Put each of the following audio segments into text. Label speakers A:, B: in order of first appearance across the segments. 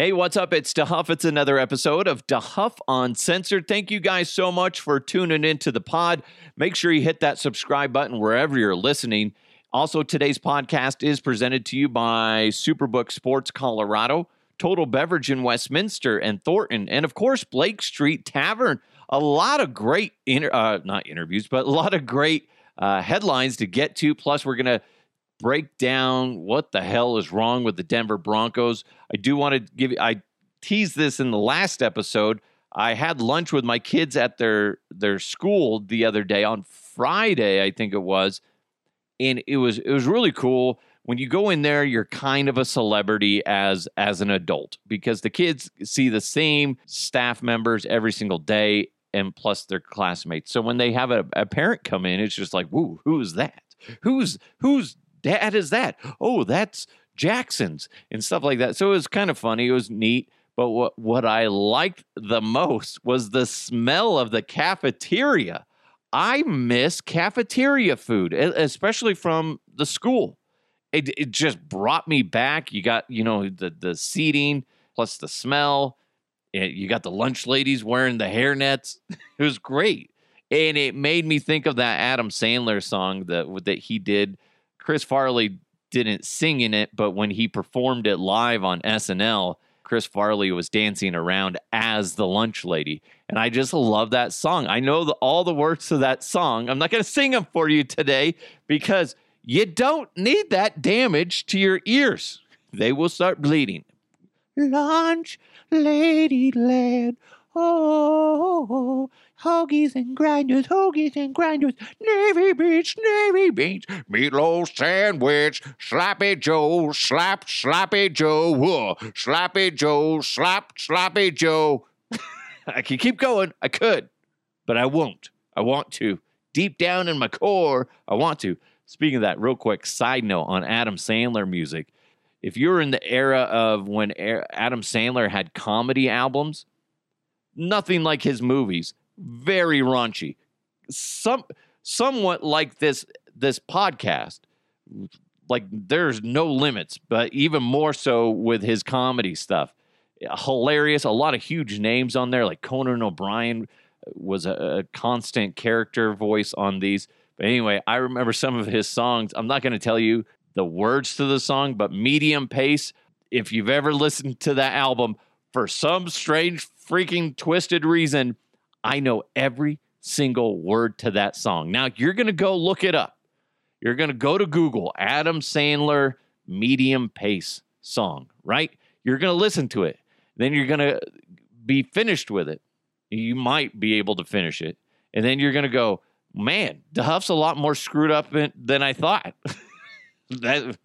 A: Hey, what's up? It's DeHuff. It's another episode of DeHuff Uncensored. Thank you guys so much for tuning into the pod. Make sure you hit that subscribe button wherever you're listening. Also, today's podcast is presented to you by Superbook Sports Colorado, Total Beverage in Westminster and Thornton, and of course, Blake Street Tavern. A lot of great, inter- uh, not interviews, but a lot of great uh, headlines to get to. Plus, we're going to break down what the hell is wrong with the Denver Broncos. I do want to give you, I teased this in the last episode. I had lunch with my kids at their their school the other day on Friday, I think it was, and it was it was really cool. When you go in there, you're kind of a celebrity as as an adult because the kids see the same staff members every single day and plus their classmates. So when they have a, a parent come in, it's just like, "Woo, who's that? Who's who's dad is that? Oh, that's Jackson's and stuff like that. So it was kind of funny. It was neat. But what, what I liked the most was the smell of the cafeteria. I miss cafeteria food, especially from the school. It, it just brought me back. You got, you know, the, the seating plus the smell. Eh, you got the lunch ladies wearing the hairnets. It was great. And it made me think of that Adam Sandler song that, that he did Chris Farley didn't sing in it, but when he performed it live on SNL, Chris Farley was dancing around as the lunch lady. And I just love that song. I know the, all the words to that song. I'm not going to sing them for you today because you don't need that damage to your ears. They will start bleeding. Lunch lady lad. Oh, hoagies and grinders, hoagies and grinders, Navy Beach, Navy Beach, meatloaf sandwich, Slappy Joe, slap, Slappy Joe, whoa, Slappy Joe, slap, Slappy Joe. I could keep going. I could, but I won't. I want to. Deep down in my core, I want to. Speaking of that, real quick side note on Adam Sandler music. If you're in the era of when Adam Sandler had comedy albums, nothing like his movies. Very raunchy. Some somewhat like this this podcast. Like there's no limits, but even more so with his comedy stuff. Hilarious. A lot of huge names on there, like Conan O'Brien uh, was a, a constant character voice on these. But anyway, I remember some of his songs. I'm not going to tell you the words to the song, but medium pace. If you've ever listened to that album, for some strange freaking twisted reason, I know every single word to that song. Now you're going to go look it up. You're going to go to Google, Adam Sandler medium pace song, right? You're going to listen to it. Then you're going to be finished with it. You might be able to finish it. And then you're going to go, man, DeHuff's a lot more screwed up than I thought. that,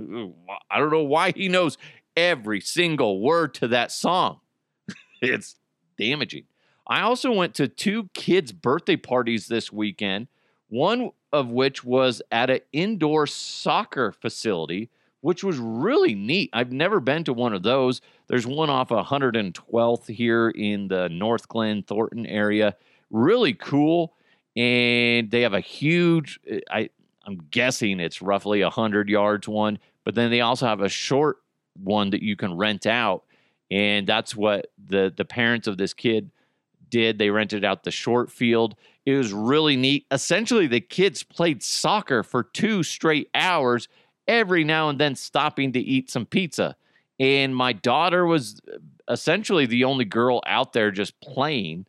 A: I don't know why he knows every single word to that song. it's damaging. I also went to two kids' birthday parties this weekend, one of which was at an indoor soccer facility, which was really neat. I've never been to one of those. There's one off 112th here in the Northglenn, Thornton area. Really cool. And they have a huge, I, I'm guessing it's roughly 100 yards one, but then they also have a short one that you can rent out and that's what the the parents of this kid did. They rented out the short field. It was really neat. Essentially, the kids played soccer for two straight hours, every now and then stopping to eat some pizza. And my daughter was essentially the only girl out there just playing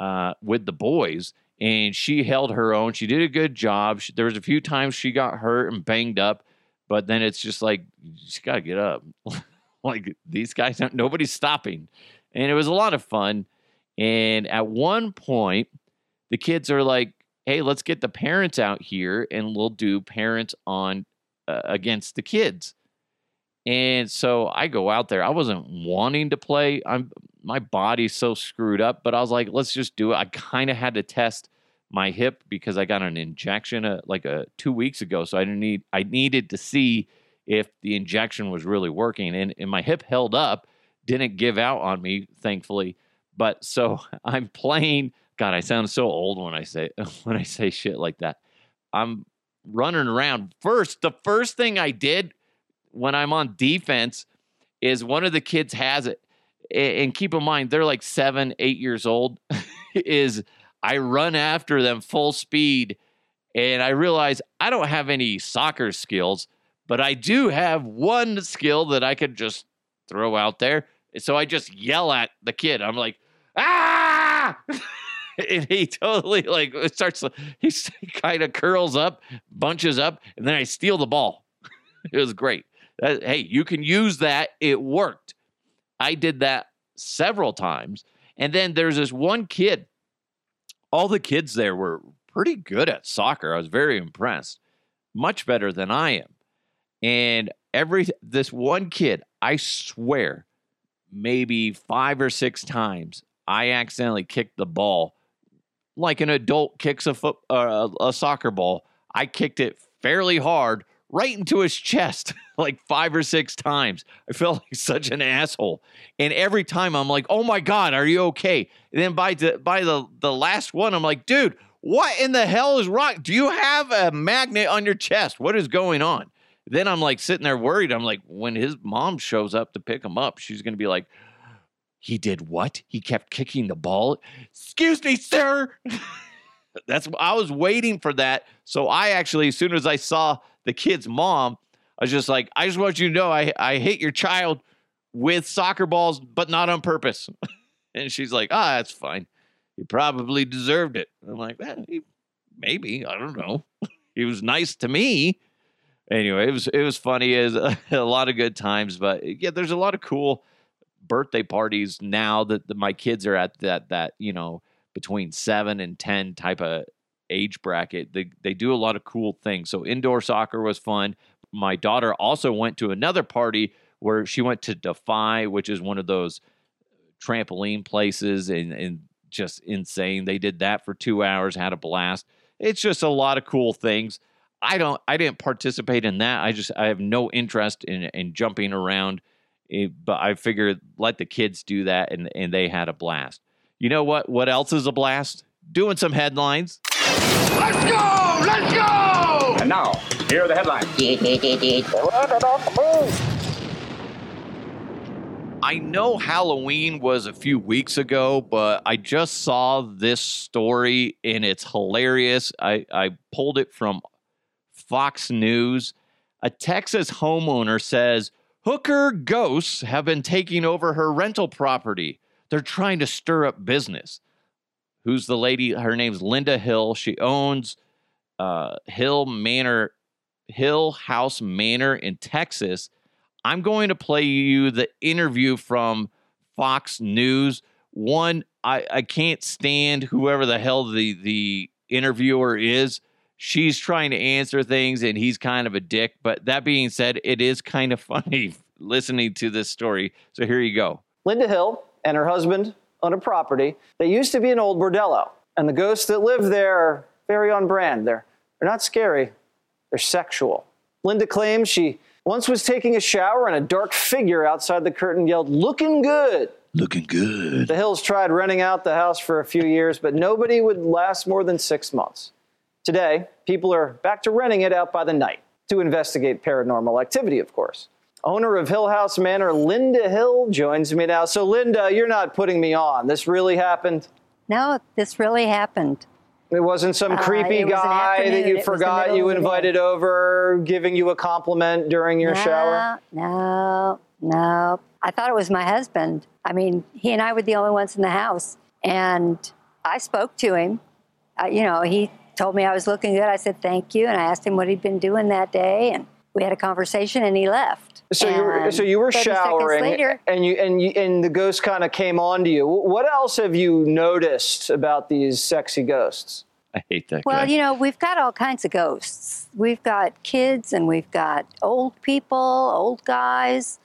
A: uh, with the boys. And she held her own. She did a good job. She, there was a few times she got hurt and banged up, but then it's just like you just got to get up. like these guys, nobody's stopping. And it was a lot of fun. And at one point, the kids are like, hey, let's get the parents out here and we'll do parents on uh, against the kids. And so I go out there. I wasn't wanting to play. I'm my body's so screwed up, but I was like, let's just do it. I kind of had to test my hip because I got an injection uh, like a uh, 2 weeks ago, so I didn't need I needed to see if the injection was really working. And, and my hip held up, didn't give out on me, thankfully. But so I'm playing. God, I sound so old when I say when I say shit like that. I'm running around. First, the first thing I did when I'm on defense is one of the kids has it and keep in mind they're like seven, eight years old. is I run after them full speed, and I realize I don't have any soccer skills, but I do have one skill that I could just throw out there. So I just yell at the kid. I'm like, ah! and he totally like starts. He kind of curls up, bunches up, and then I steal the ball. it was great. That, hey, you can use that. It worked. I did that several times. And then there's this one kid. All the kids there were pretty good at soccer. I was very impressed. Much better than I am. And every this one kid, I swear, maybe five or six times, I accidentally kicked the ball like an adult kicks a foot uh, a soccer ball. I kicked it fairly hard right into his chest like five or six times. I felt like such an asshole. And every time I'm like, "Oh my god, are you okay?" And then by the by the the last one, I'm like, "Dude, what in the hell is wrong? Do you have a magnet on your chest? What is going on?" Then I'm like sitting there worried. I'm like, when his mom shows up to pick him up, she's going to be like, he did what? He kept kicking the ball. Excuse me, sir. That's I was waiting for that. So I actually, as soon as I saw the kid's mom, I was just like, I just want you to know I, I hit your child with soccer balls, but not on purpose. and she's like, ah, oh, that's fine. He probably deserved it. I'm like, eh, maybe. I don't know. he was nice to me anyway, it was it was funny. Was a, a, lot of good times, but yeah, there's a lot of cool birthday parties now that the, my kids are at that that you know between seven and ten type of age bracket. They they do a lot of cool things. So indoor soccer was fun. My daughter also went to another party where she went to Defy, which is one of those trampoline places, and and just insane. They did that for two hours, had a blast. It's just a lot of cool things. I don't I didn't participate in that. I just I have no interest in in jumping around. Eh, but I figured let the kids do that and and they had a blast. You know what? What else is a blast? Doing some headlines.
B: Let's go! Let's go!
C: And now, here are the headlines.
A: I know Halloween was a few weeks ago, but I just saw this story and it's hilarious. I, I pulled it from Fox News. A Texas homeowner says hooker ghosts have been taking over her rental property. They're trying to stir up business. Who's the lady? Her name's Linda Hill. She owns uh, Hill Manor, Hill House Manor in Texas. I'm going to play you the interview from Fox News. One, I, I can't stand whoever the hell the the interviewer is she's trying to answer things and he's kind of a dick. But that being said, it is kind of funny listening to this story. So here you go.
D: Linda Hill and her husband own a property that used to be an old bordello. And the ghosts that live there are very on brand. They're, they're not scary, they're sexual. Linda claims she once was taking a shower and a dark figure outside the curtain yelled, Looking good.
A: Looking good.
D: The Hills tried renting out the house for a few years, but nobody would last more than six months. Today, people are back to renting it out by the night to investigate paranormal activity, of course. Owner of Hill House Manor, Linda Hill, joins me now. So, Linda, you're not putting me on. This really happened?
E: No, this really happened.
D: It wasn't some uh, creepy uh, guy that you forgot you invited over giving you a compliment during your
E: no,
D: shower?
E: No, no. I thought it was my husband. I mean, he and I were the only ones in the house. And I spoke to him. Uh, you know, he told me I was looking good. I said thank you, and I asked him what he'd been doing that day, and we had a conversation, and he left.
D: So and you were so you were showering, later, and you and you, and the ghost kind of came on to you. What else have you noticed about these sexy ghosts?
A: I hate that.
E: Well,
A: guy.
E: you know, we've got all kinds of ghosts. We've got kids, and we've got old people, old guys,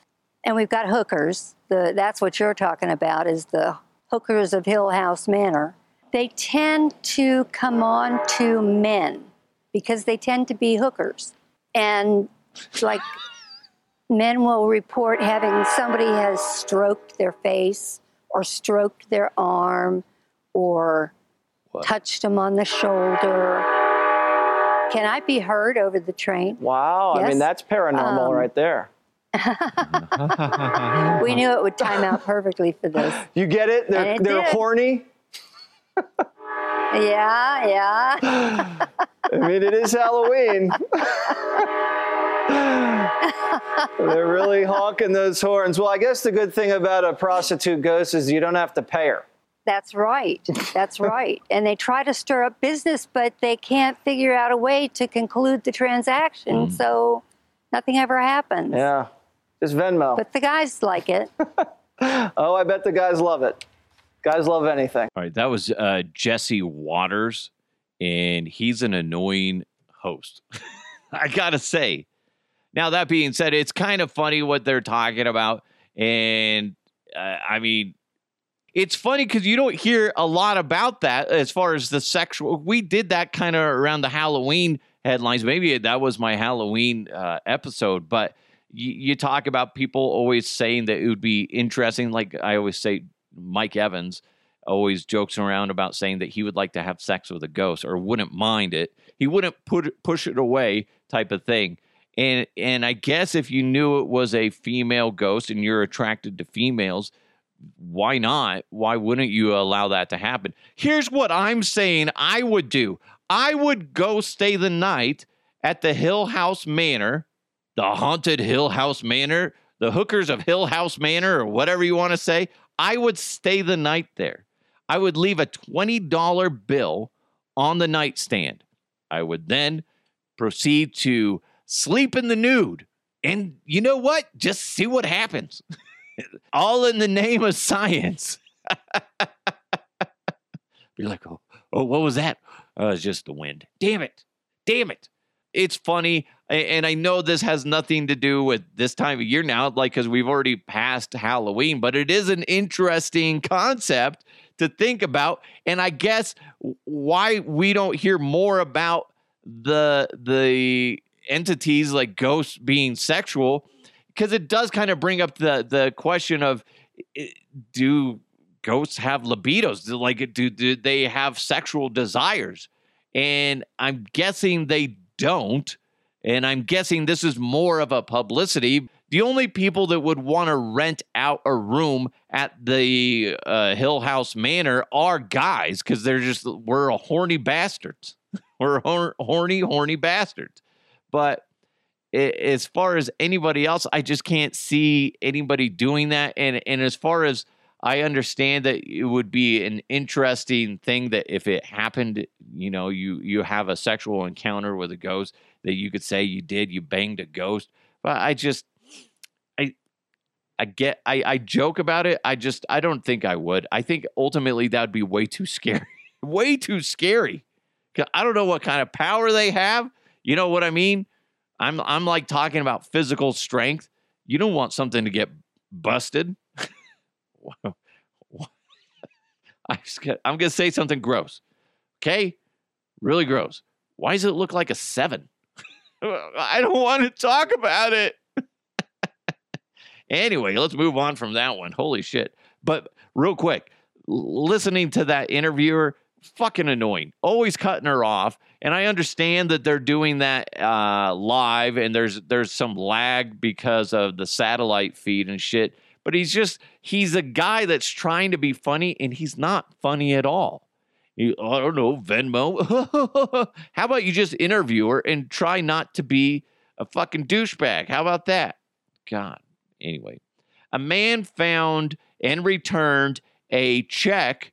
E: and we've got hookers. The that's what you're talking about is the hookers of Hill House Manor they tend to come on to men because they tend to be hookers. And like men will report having somebody has stroked their face or stroked their arm or what? touched them on the shoulder. Can I be heard over the train?
D: Wow, yes. I mean that's paranormal um, right there.
E: we knew it would time out perfectly for this.
D: You get it? They're,
E: it
D: they're horny.
E: Yeah, yeah.
D: I mean, it is Halloween. They're really honking those horns. Well, I guess the good thing about a prostitute ghost is you don't have to pay her.
E: That's right. That's right. And they try to stir up business, but they can't figure out a way to conclude the transaction. Mm. So nothing ever happens.
D: Yeah, just Venmo.
E: But the guys like it.
D: oh, I bet the guys love it. Guys love anything.
A: All right, that was uh, Jesse Watters, and he's an annoying host. I gotta say. Now that being said, it's kind of funny what they're talking about, and uh, I mean, it's funny because you don't hear a lot about that as far as the sexual. We did that kind of around the Halloween headlines. Maybe that was my Halloween uh, episode, but you, you talk about people always saying that it would be interesting. Like I always say, Mike Evans always jokes around about saying that he would like to have sex with a ghost or wouldn't mind it. He wouldn't put push it away, type of thing. And and I guess if you knew it was a female ghost and you're attracted to females, why not? Why wouldn't you allow that to happen? Here's what I'm saying I would do. I would go stay the night at the Hill House Manor, the haunted Hill House Manor, the hookers of Hill House Manor, or whatever you want to say. I would stay the night there. I would leave a $20 bill on the nightstand. I would then proceed to sleep in the nude. And you know what? Just see what happens. All in the name of science. You're like, oh, oh, what was that? Oh, it's just the wind. Damn it. Damn it. It's funny. And I know this has nothing to do with this time of year now, like, because we've already passed Halloween, but it is an interesting concept to think about. And I guess why we don't hear more about the, the, entities like ghosts being sexual because it does kind of bring up the the question of do ghosts have libidos Do, like do, do they have sexual desires and i'm guessing they don't and i'm guessing this is more of a publicity the only people that would want to rent out a room at the uh, hill house manor are guys because they're just we're a horny bastards we're hor- horny horny bastards but a- as far as anybody else, I just can't see anybody doing that. And and as far as I understand that it would be an interesting thing that if it happened, you know, you you have a sexual encounter with a ghost that you could say you did, you banged a ghost. But I just I I get I, I joke about it. I just I don't think I would. I think ultimately that would be way too scary. way too scary. I don't know what kind of power they have. You know what I mean? I'm I'm like talking about physical strength. You don't want something to get busted. I'm gonna say something gross. Okay, really gross. Why does it look like a seven? I don't want to talk about it. anyway, let's move on from that one. Holy shit! But real quick, listening to that interviewer, fucking annoying. Always cutting her off. And I understand that they're doing that uh, live, and there's there's some lag because of the satellite feed and shit. But he's just he's a guy that's trying to be funny, and he's not funny at all. I don't know Venmo. How about you just interview her and try not to be a fucking douchebag? How about that? God. Anyway, a man found and returned a check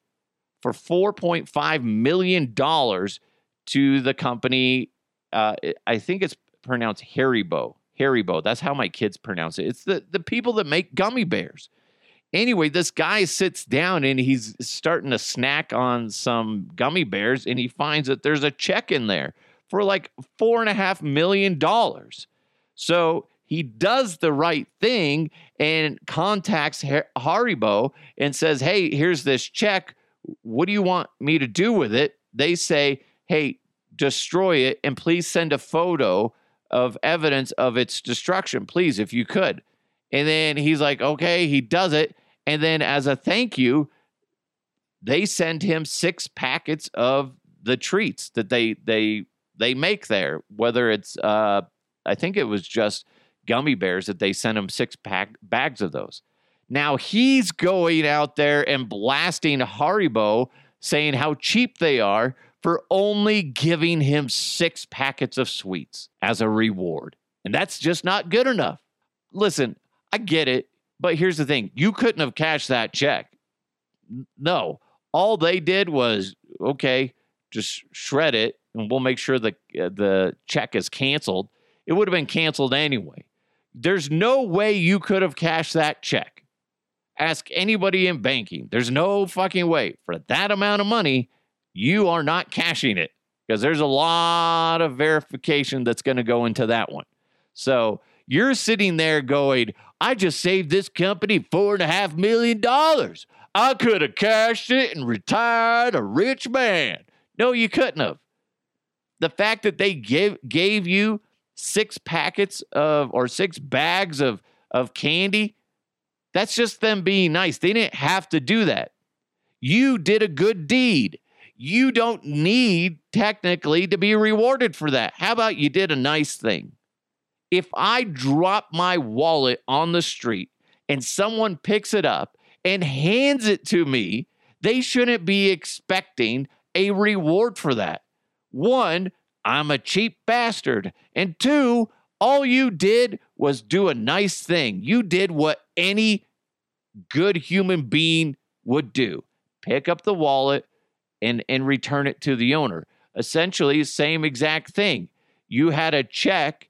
A: for $4.5 million to the company. Uh, I think it's pronounced Haribo. Haribo. That's how my kids pronounce it. It's the, the people that make gummy bears. Anyway, this guy sits down and he's starting to snack on some gummy bears and he finds that there's a check in there for like four and a half million dollars. So he does the right thing and contacts Haribo and says, Hey, here's this check. What do you want me to do with it? They say, Hey, destroy it and please send a photo of evidence of its destruction, please, if you could. And then he's like, Okay, he does it. And then as a thank you, they send him six packets of the treats that they they they make there, whether it's uh I think it was just gummy bears that they sent him six pack bags of those. Now he's going out there and blasting Haribo, saying how cheap they are for only giving him six packets of sweets as a reward. And that's just not good enough. Listen, I get it, but here's the thing you couldn't have cashed that check. No, all they did was, okay, just shred it and we'll make sure the, uh, the check is canceled. It would have been canceled anyway. There's no way you could have cashed that check. Ask anybody in banking. There's no fucking way. For that amount of money, you are not cashing it because there's a lot of verification that's going to go into that one. So you're sitting there going, I just saved this company four and a half million dollars. I could have cashed it and retired a rich man. No, you couldn't have. The fact that they gave gave you six packets of or six bags of of candy, that's just them being nice. They didn't have to do that. You did a good deed. You don't need technically to be rewarded for that. How about you did a nice thing? If I drop my wallet on the street and someone picks it up and hands it to me, they shouldn't be expecting a reward for that. One, I'm a cheap bastard. And two, all you did was do a nice thing. You did what any good human being would do pick up the wallet and, and return it to the owner. Essentially, same exact thing. You had a check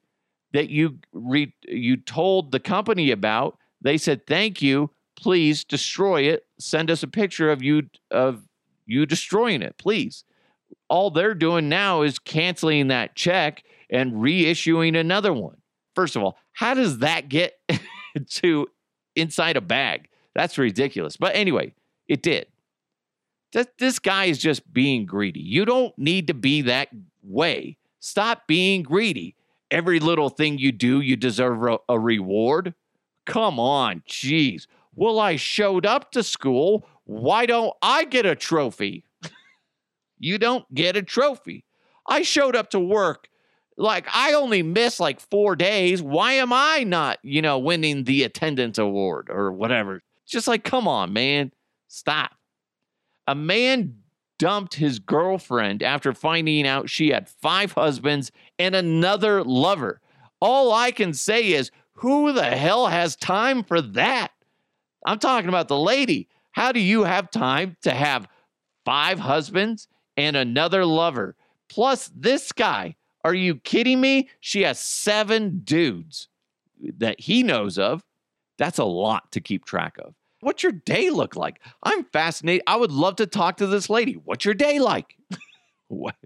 A: that you re, you told the company about. They said, "Thank you. Please destroy it. Send us a picture of you of you destroying it, please." all they're doing now is canceling that check and reissuing another one. First of all, how does that get to inside a bag? That's ridiculous. But anyway, it did. This guy is just being greedy. You don't need to be that way. Stop being greedy. Every little thing you do, you deserve a, a reward. Come on, jeez. Well, I showed up to school. Why don't I get a trophy? you don't get a trophy. I showed up to work like I only missed like four days. Why am I not, you know, winning the attendance award or whatever? Just like, come on, man, stop. A man dumped his girlfriend after finding out she had five husbands and another lover. All I can say is, who the hell has time for that? I'm talking about the lady. How do you have time to have five husbands and another lover. Plus, this guy. Are you kidding me? She has seven dudes that he knows of. That's a lot to keep track of. What's your day look like? I'm fascinated. I would love to talk to this lady. What's your day like? what,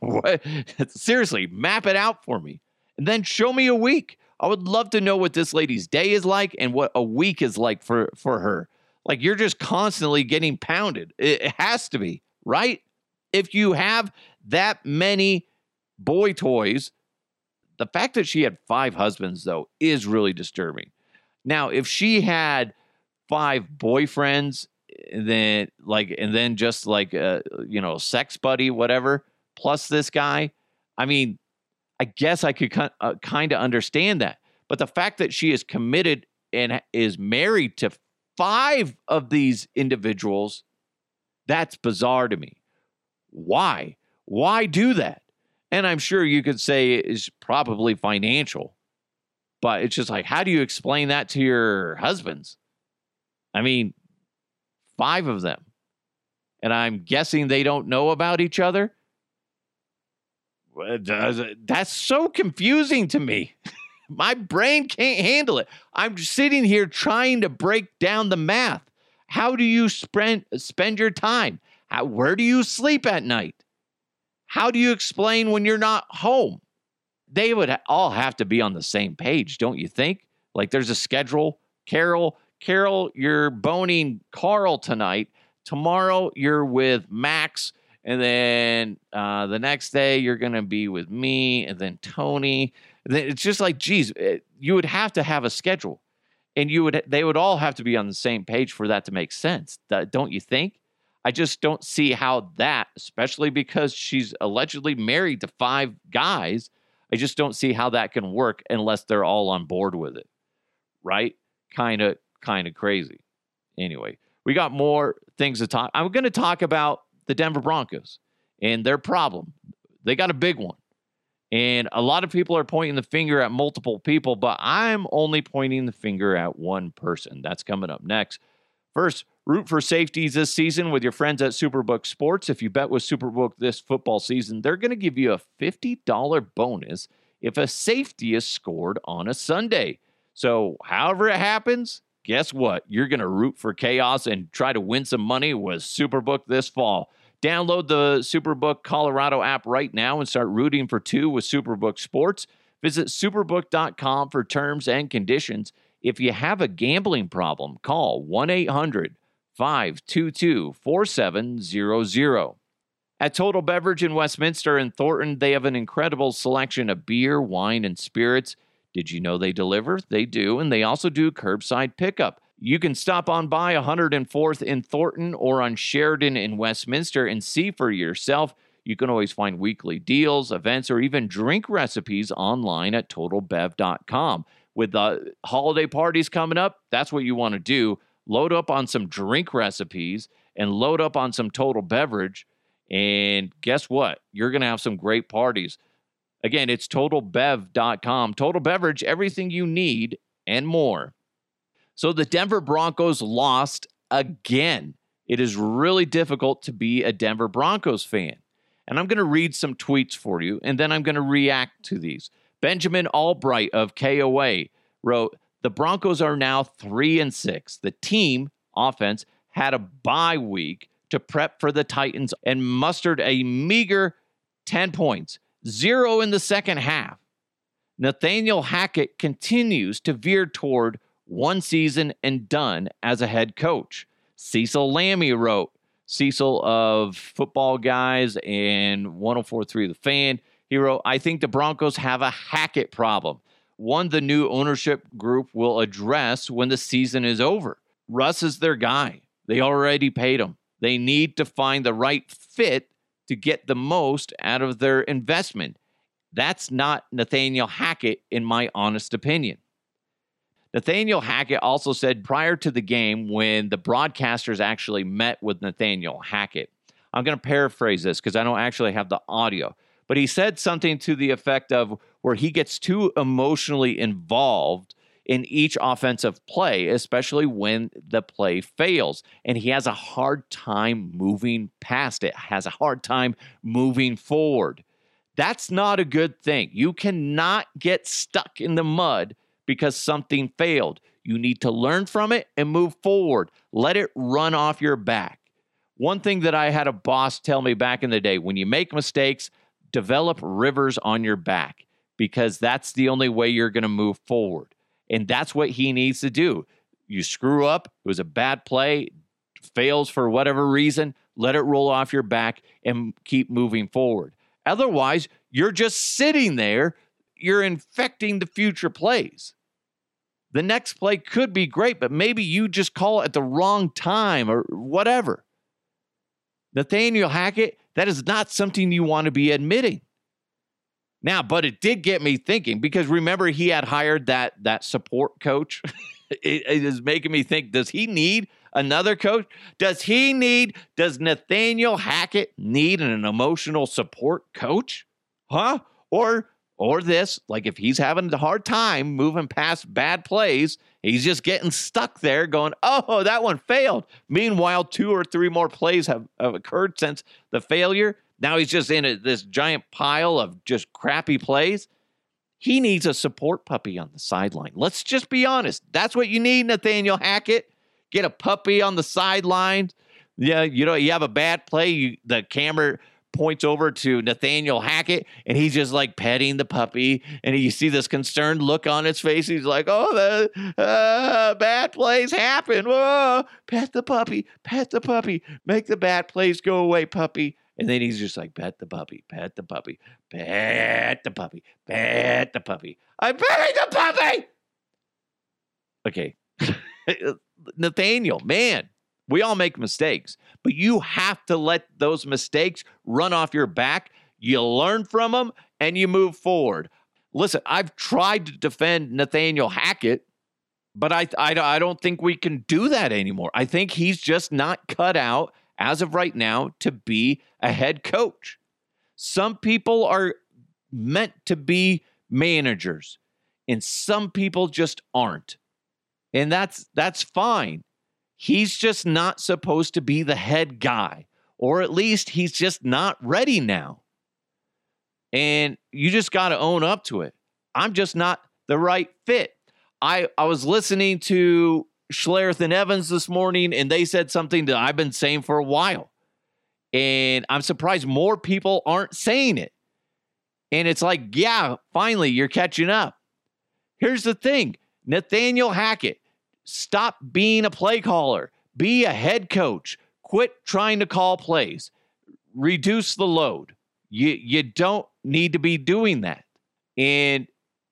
A: what? Seriously, map it out for me. And then show me a week. I would love to know what this lady's day is like and what a week is like for, for her. Like you're just constantly getting pounded. It has to be, right? if you have that many boy toys, the fact that she had five husbands, though, is really disturbing. Now, if she had five boyfriends, then like, and then just like, a, you know, sex buddy, whatever, plus this guy, I mean, I guess I could uh, kind of understand that. But the fact that she is committed and is married to five of these individuals, that's bizarre to me. Why? Why do that? And I'm sure you could say it's probably financial, but it's just like, how do you explain that to your husbands? I mean, five of them. And I'm guessing they don't know about each other. Uh, that's so confusing to me. My brain can't handle it. I'm sitting here trying to break down the math. How do you spend spend your time? How, where do you sleep at night? How do you explain when you're not home? They would all have to be on the same page, don't you think? Like there's a schedule. Carol, Carol, you're boning Carl tonight. Tomorrow you're with Max. And then uh, the next day you're going to be with me and then Tony. And then it's just like, geez, eh, you would have to have a schedule and you would, they would all have to be on the same page for that to make sense. Don't you think? I just don't see how that, especially because she's allegedly married to five guys. I just don't see how that can work unless they're all on board with it. Right? Kind of kind of crazy. Anyway, we got more things to talk. I'm going to talk about the Denver Broncos and their problem. They got a big one. And a lot of people are pointing the finger at multiple people, but I'm only pointing the finger at one person. That's coming up next. First, root for safeties this season with your friends at Superbook Sports. If you bet with Superbook this football season, they're going to give you a $50 bonus if a safety is scored on a Sunday. So, however it happens, guess what? You're going to root for chaos and try to win some money with Superbook this fall. Download the Superbook Colorado app right now and start rooting for two with Superbook Sports. Visit superbook.com for terms and conditions. If you have a gambling problem, call 1 800 522 4700. At Total Beverage in Westminster and Thornton, they have an incredible selection of beer, wine, and spirits. Did you know they deliver? They do, and they also do curbside pickup. You can stop on by 104th in Thornton or on Sheridan in Westminster and see for yourself. You can always find weekly deals, events, or even drink recipes online at totalbev.com. With the holiday parties coming up, that's what you want to do. Load up on some drink recipes and load up on some total beverage. And guess what? You're going to have some great parties. Again, it's totalbev.com. Total beverage, everything you need and more. So the Denver Broncos lost again. It is really difficult to be a Denver Broncos fan. And I'm going to read some tweets for you, and then I'm going to react to these. Benjamin Albright of KOA wrote, The Broncos are now three and six. The team offense had a bye week to prep for the Titans and mustered a meager 10 points, zero in the second half. Nathaniel Hackett continues to veer toward one season and done as a head coach. Cecil Lammey wrote, Cecil of Football Guys and 1043 The Fan. He wrote, I think the Broncos have a Hackett problem, one the new ownership group will address when the season is over. Russ is their guy. They already paid him. They need to find the right fit to get the most out of their investment. That's not Nathaniel Hackett, in my honest opinion. Nathaniel Hackett also said prior to the game when the broadcasters actually met with Nathaniel Hackett, I'm going to paraphrase this because I don't actually have the audio, but he said something to the effect of where he gets too emotionally involved in each offensive play, especially when the play fails. And he has a hard time moving past it, has a hard time moving forward. That's not a good thing. You cannot get stuck in the mud because something failed. You need to learn from it and move forward. Let it run off your back. One thing that I had a boss tell me back in the day when you make mistakes, develop rivers on your back because that's the only way you're going to move forward. And that's what he needs to do. You screw up, it was a bad play, fails for whatever reason, let it roll off your back and keep moving forward. Otherwise, you're just sitting there you're infecting the future plays. The next play could be great, but maybe you just call it at the wrong time or whatever. Nathaniel Hackett, that is not something you want to be admitting. Now, but it did get me thinking because remember he had hired that that support coach. it, it is making me think: Does he need another coach? Does he need? Does Nathaniel Hackett need an emotional support coach? Huh? Or or this, like if he's having a hard time moving past bad plays, he's just getting stuck there going, oh, that one failed. Meanwhile, two or three more plays have, have occurred since the failure. Now he's just in a, this giant pile of just crappy plays. He needs a support puppy on the sideline. Let's just be honest. That's what you need, Nathaniel Hackett. Get a puppy on the sideline. Yeah, you know, you have a bad play, you, the camera points over to Nathaniel Hackett and he's just like petting the puppy. And you see this concerned look on his face. He's like, oh, the uh, bad plays happen. Whoa, pet the puppy, pet the puppy, make the bad plays go away, puppy. And then he's just like, pet the puppy, pet the puppy, pet the puppy, pet the puppy. I'm petting the puppy. Okay. Nathaniel, man, we all make mistakes, but you have to let those mistakes run off your back. You learn from them and you move forward. listen, I've tried to defend Nathaniel Hackett, but I, I, I don't think we can do that anymore. I think he's just not cut out as of right now to be a head coach. Some people are meant to be managers, and some people just aren't. And that's that's fine. He's just not supposed to be the head guy, or at least he's just not ready now. And you just got to own up to it. I'm just not the right fit. I I was listening to Schlereth and Evans this morning, and they said something that I've been saying for a while. And I'm surprised more people aren't saying it. And it's like, yeah, finally, you're catching up. Here's the thing Nathaniel Hackett, stop being a play caller, be a head coach, quit trying to call plays, reduce the load. You, you don't need to be doing that. And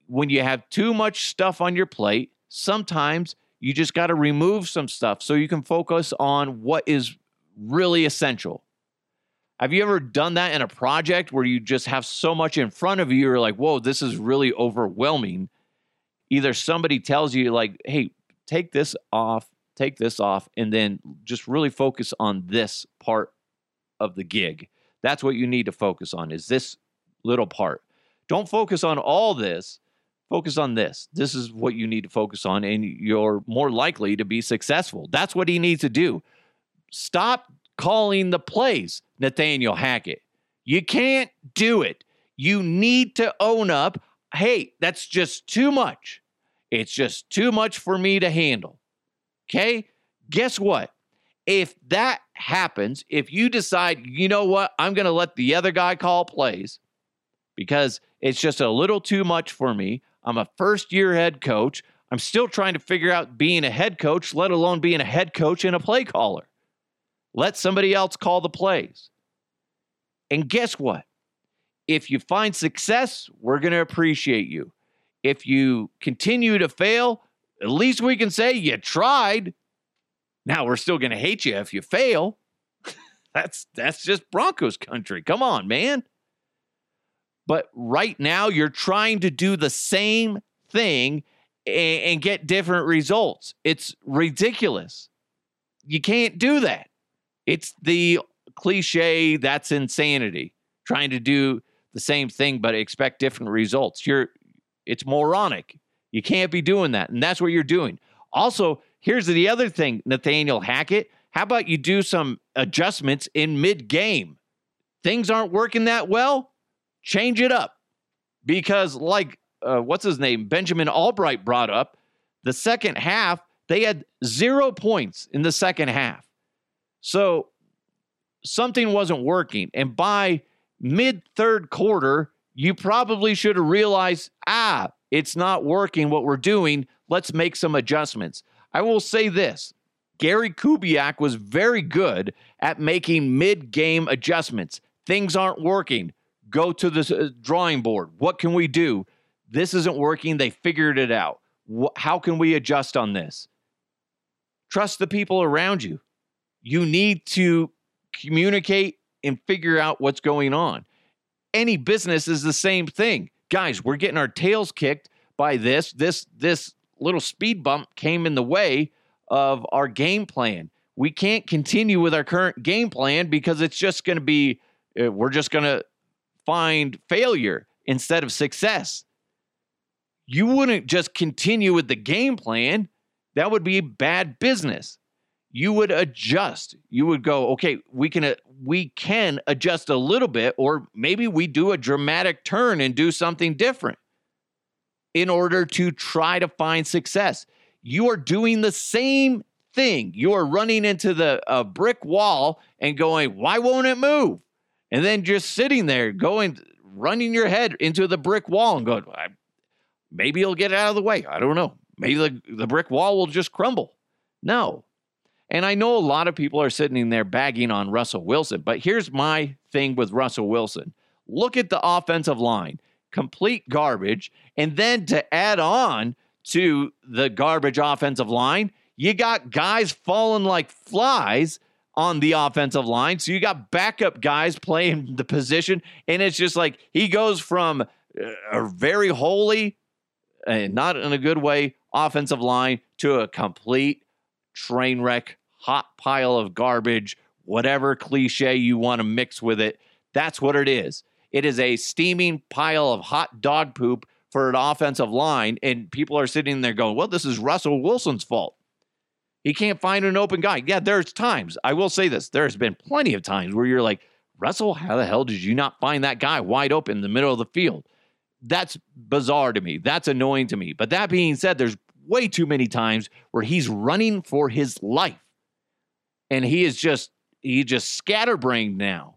A: when you have too much stuff on your plate, sometimes you just got to remove some stuff so you can focus on what is really essential. Have you ever done that in a project where you just have so much in front of you? You're like, whoa, this is really overwhelming. Either somebody tells you, like, hey, take this off, take this off, and then just really focus on this part of the gig. That's what you need to focus on is this little part. Don't focus on all this. Focus on this. This is what you need to focus on, and you're more likely to be successful. That's what he needs to do. Stop calling the plays, Nathaniel Hackett. You can't do it. You need to own up. Hey, that's just too much. It's just too much for me to handle. Okay? Guess what? If that happens, if you decide, you know what, I'm going to let the other guy call plays because it's just a little too much for me. I'm a first year head coach. I'm still trying to figure out being a head coach, let alone being a head coach and a play caller. Let somebody else call the plays. And guess what? If you find success, we're going to appreciate you. If you continue to fail, at least we can say you tried. Now we're still going to hate you if you fail. that's that's just Broncos country. Come on, man. But right now you're trying to do the same thing and, and get different results. It's ridiculous. You can't do that. It's the cliche that's insanity. Trying to do the same thing but expect different results. You're it's moronic. You can't be doing that. And that's what you're doing. Also, here's the other thing, Nathaniel Hackett. How about you do some adjustments in mid game? Things aren't working that well. Change it up. Because, like, uh, what's his name? Benjamin Albright brought up, the second half, they had zero points in the second half. So something wasn't working. And by mid third quarter, you probably should have realized ah, it's not working what we're doing. Let's make some adjustments. I will say this Gary Kubiak was very good at making mid game adjustments. Things aren't working. Go to the uh, drawing board. What can we do? This isn't working. They figured it out. How can we adjust on this? Trust the people around you you need to communicate and figure out what's going on. Any business is the same thing. Guys, we're getting our tails kicked by this. This this little speed bump came in the way of our game plan. We can't continue with our current game plan because it's just going to be uh, we're just going to find failure instead of success. You wouldn't just continue with the game plan. That would be bad business you would adjust. You would go, okay, we can uh, we can adjust a little bit, or maybe we do a dramatic turn and do something different in order to try to find success. You are doing the same thing. You are running into the a brick wall and going, why won't it move? And then just sitting there, going, running your head into the brick wall and going, maybe you'll get out of the way. I don't know. Maybe the, the brick wall will just crumble. No, and I know a lot of people are sitting there bagging on Russell Wilson, but here's my thing with Russell Wilson look at the offensive line, complete garbage. And then to add on to the garbage offensive line, you got guys falling like flies on the offensive line. So you got backup guys playing the position. And it's just like he goes from uh, a very holey, and not in a good way, offensive line to a complete train wreck, hot pile of garbage, whatever cliche you want to mix with it. That's what it is. It is a steaming pile of hot dog poop for an offensive line, and people are sitting there going, well, this is Russell Wilson's fault. He can't find an open guy. Yeah, there's times, I will say this, there's been plenty of times where you're like, Russell, how the hell did you not find that guy wide open in the middle of the field? That's bizarre to me. That's annoying to me. But that being said, there's way too many times where he's running for his life. And he is just, he just scatterbrained now.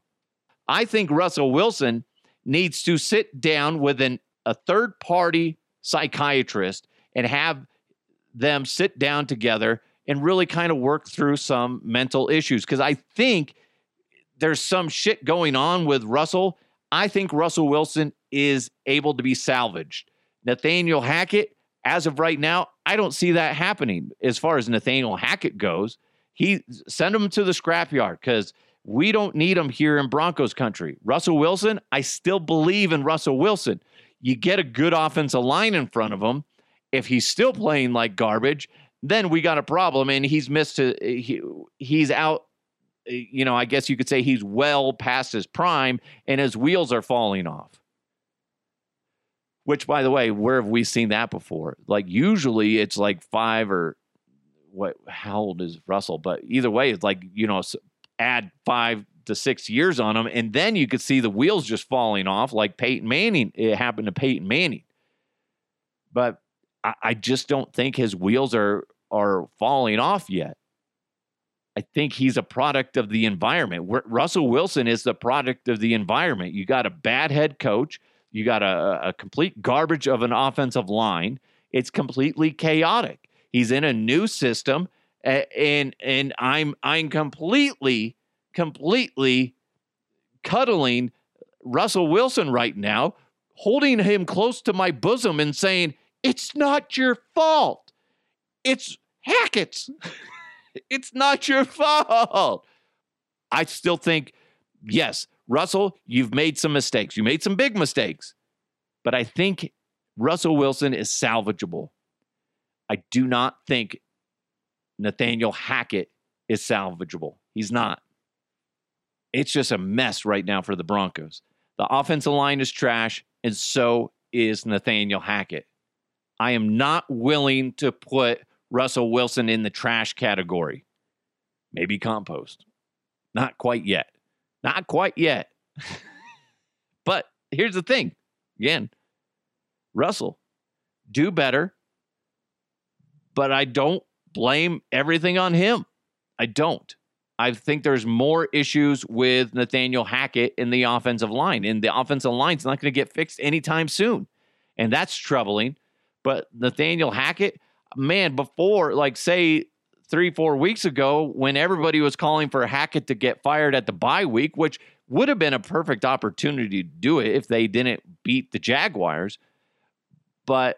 A: I think Russell Wilson needs to sit down with an, a third party psychiatrist and have them sit down together and really kind of work through some mental issues. Because I think there's some shit going on with Russell. I think Russell Wilson is able to be salvaged. Nathaniel Hackett, as of right now, I don't see that happening as far as Nathaniel Hackett goes. He send him to the scrapyard because we don't need him here in Broncos country. Russell Wilson, I still believe in Russell Wilson. You get a good offensive line in front of him. If he's still playing like garbage, then we got a problem. And he's missed. A, eh, he, he's out. Eh, you know, I guess you could say he's well past his prime, and his wheels are falling off. Which, by the way, where have we seen that before? Like usually, it's like five or what? How old is Russell? But either way, it's like you know, add five to six years on him, and then you could see the wheels just falling off, like Peyton Manning. It happened to Peyton Manning. But I just don't think his wheels are are falling off yet. I think he's a product of the environment. Russell Wilson is the product of the environment. You got a bad head coach, you got a, a complete garbage of an offensive line. It's completely chaotic. He's in a new system, and and I'm I'm completely completely cuddling Russell Wilson right now, holding him close to my bosom and saying, "It's not your fault. It's Hackett's." It's not your fault. I still think, yes, Russell, you've made some mistakes. You made some big mistakes. But I think Russell Wilson is salvageable. I do not think Nathaniel Hackett is salvageable. He's not. It's just a mess right now for the Broncos. The offensive line is trash, and so is Nathaniel Hackett. I am not willing to put Russell Wilson in the trash category. Maybe compost. Not quite yet. Not quite yet. but here's the thing again, Russell, do better. But I don't blame everything on him. I don't. I think there's more issues with Nathaniel Hackett in the offensive line, and the offensive line's not going to get fixed anytime soon. And that's troubling. But Nathaniel Hackett, man, before, like, say, three, four weeks ago, when everybody was calling for Hackett to get fired at the bye week, which would have been a perfect opportunity to do it if they didn't beat the Jaguars. But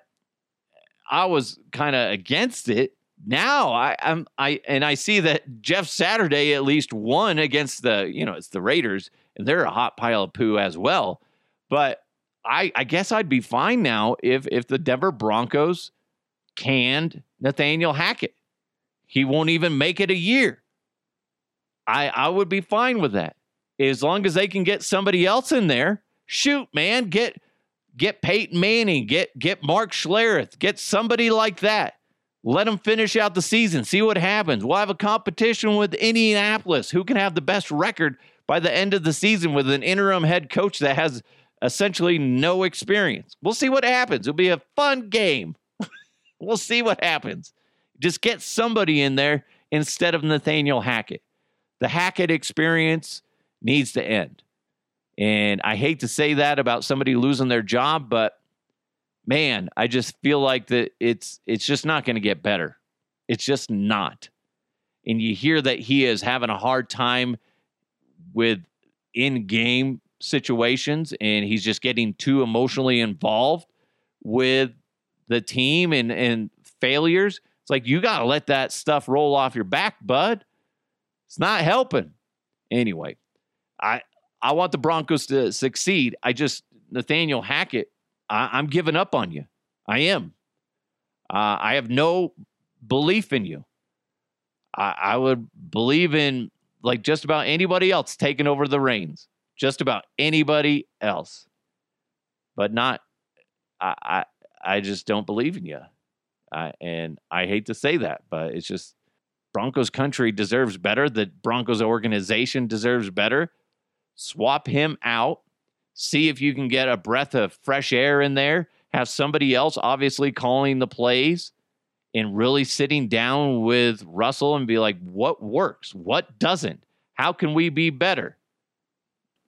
A: I was kind of against it. Now I, I'm I and I see that Jeff Saturday at least won against the you know it's the Raiders and they're a hot pile of poo as well. But I I guess I'd be fine now if if the Denver Broncos canned Nathaniel Hackett. He won't even make it a year. I I would be fine with that. As long as they can get somebody else in there. Shoot, man, get get Peyton Manning, get get Mark Schlereth, get somebody like that. Let them finish out the season, see what happens. We'll have a competition with Indianapolis. Who can have the best record by the end of the season with an interim head coach that has essentially no experience? We'll see what happens. It'll be a fun game. We'll see what happens. Just get somebody in there instead of Nathaniel Hackett. The Hackett experience needs to end. And I hate to say that about somebody losing their job, but man, I just feel like that it's it's just not going to get better. It's just not. And you hear that he is having a hard time with in-game situations and he's just getting too emotionally involved with the team and and failures. It's like you got to let that stuff roll off your back, bud. It's not helping. Anyway, I I want the Broncos to succeed. I just Nathaniel Hackett, I, am giving up on you. I am. Uh, I have no belief in you. I, I would believe in like just about anybody else taking over the reins, just about anybody else, but not. I I, I just don't believe in you, and I hate to say that, but it's just Broncos country deserves better. The Broncos organization deserves better. Swap him out. See if you can get a breath of fresh air in there. Have somebody else obviously calling the plays and really sitting down with Russell and be like, what works? What doesn't? How can we be better?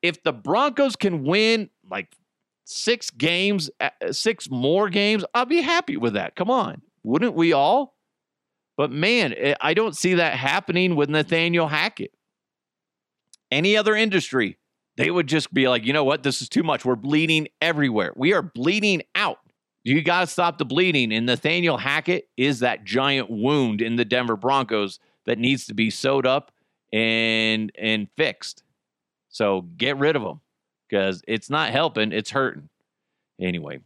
A: If the Broncos can win like six games, uh, six more games, I'll be happy with that. Come on. Wouldn't we all? But man, eh, I don't see that happening with Nathaniel Hackett. Any other industry, they would just be like, you know what? This is too much. We're bleeding everywhere. We are bleeding out. You got to stop the bleeding. And Nathaniel Hackett is that giant wound in the Denver Broncos that needs to be sewed up and and fixed. So get rid of him because it's not helping, it's hurting. Anyway,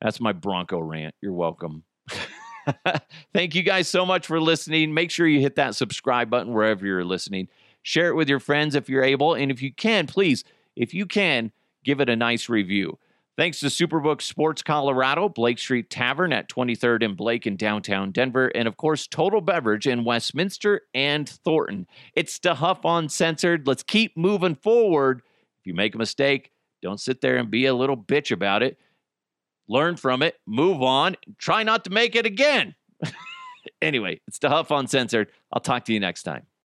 A: that's my Bronco rant. You're welcome. Thank you guys so much for listening. Make sure you hit that subscribe button wherever you're listening. Share it with your friends if you're able. And if you can, please, if you can, give it a nice review. Thanks to Superbook Sports Colorado, Blake Street Tavern at 23rd and Blake in downtown Denver, and of course, Total Beverage in Westminster and Thornton. It's DeHuff Uncensored. Let's keep moving forward. You make a mistake, don't sit there and be a little bitch about it. Learn from it, move on, try not to make it again. anyway, it's DeHuff Uncensored. I'll talk to you next time.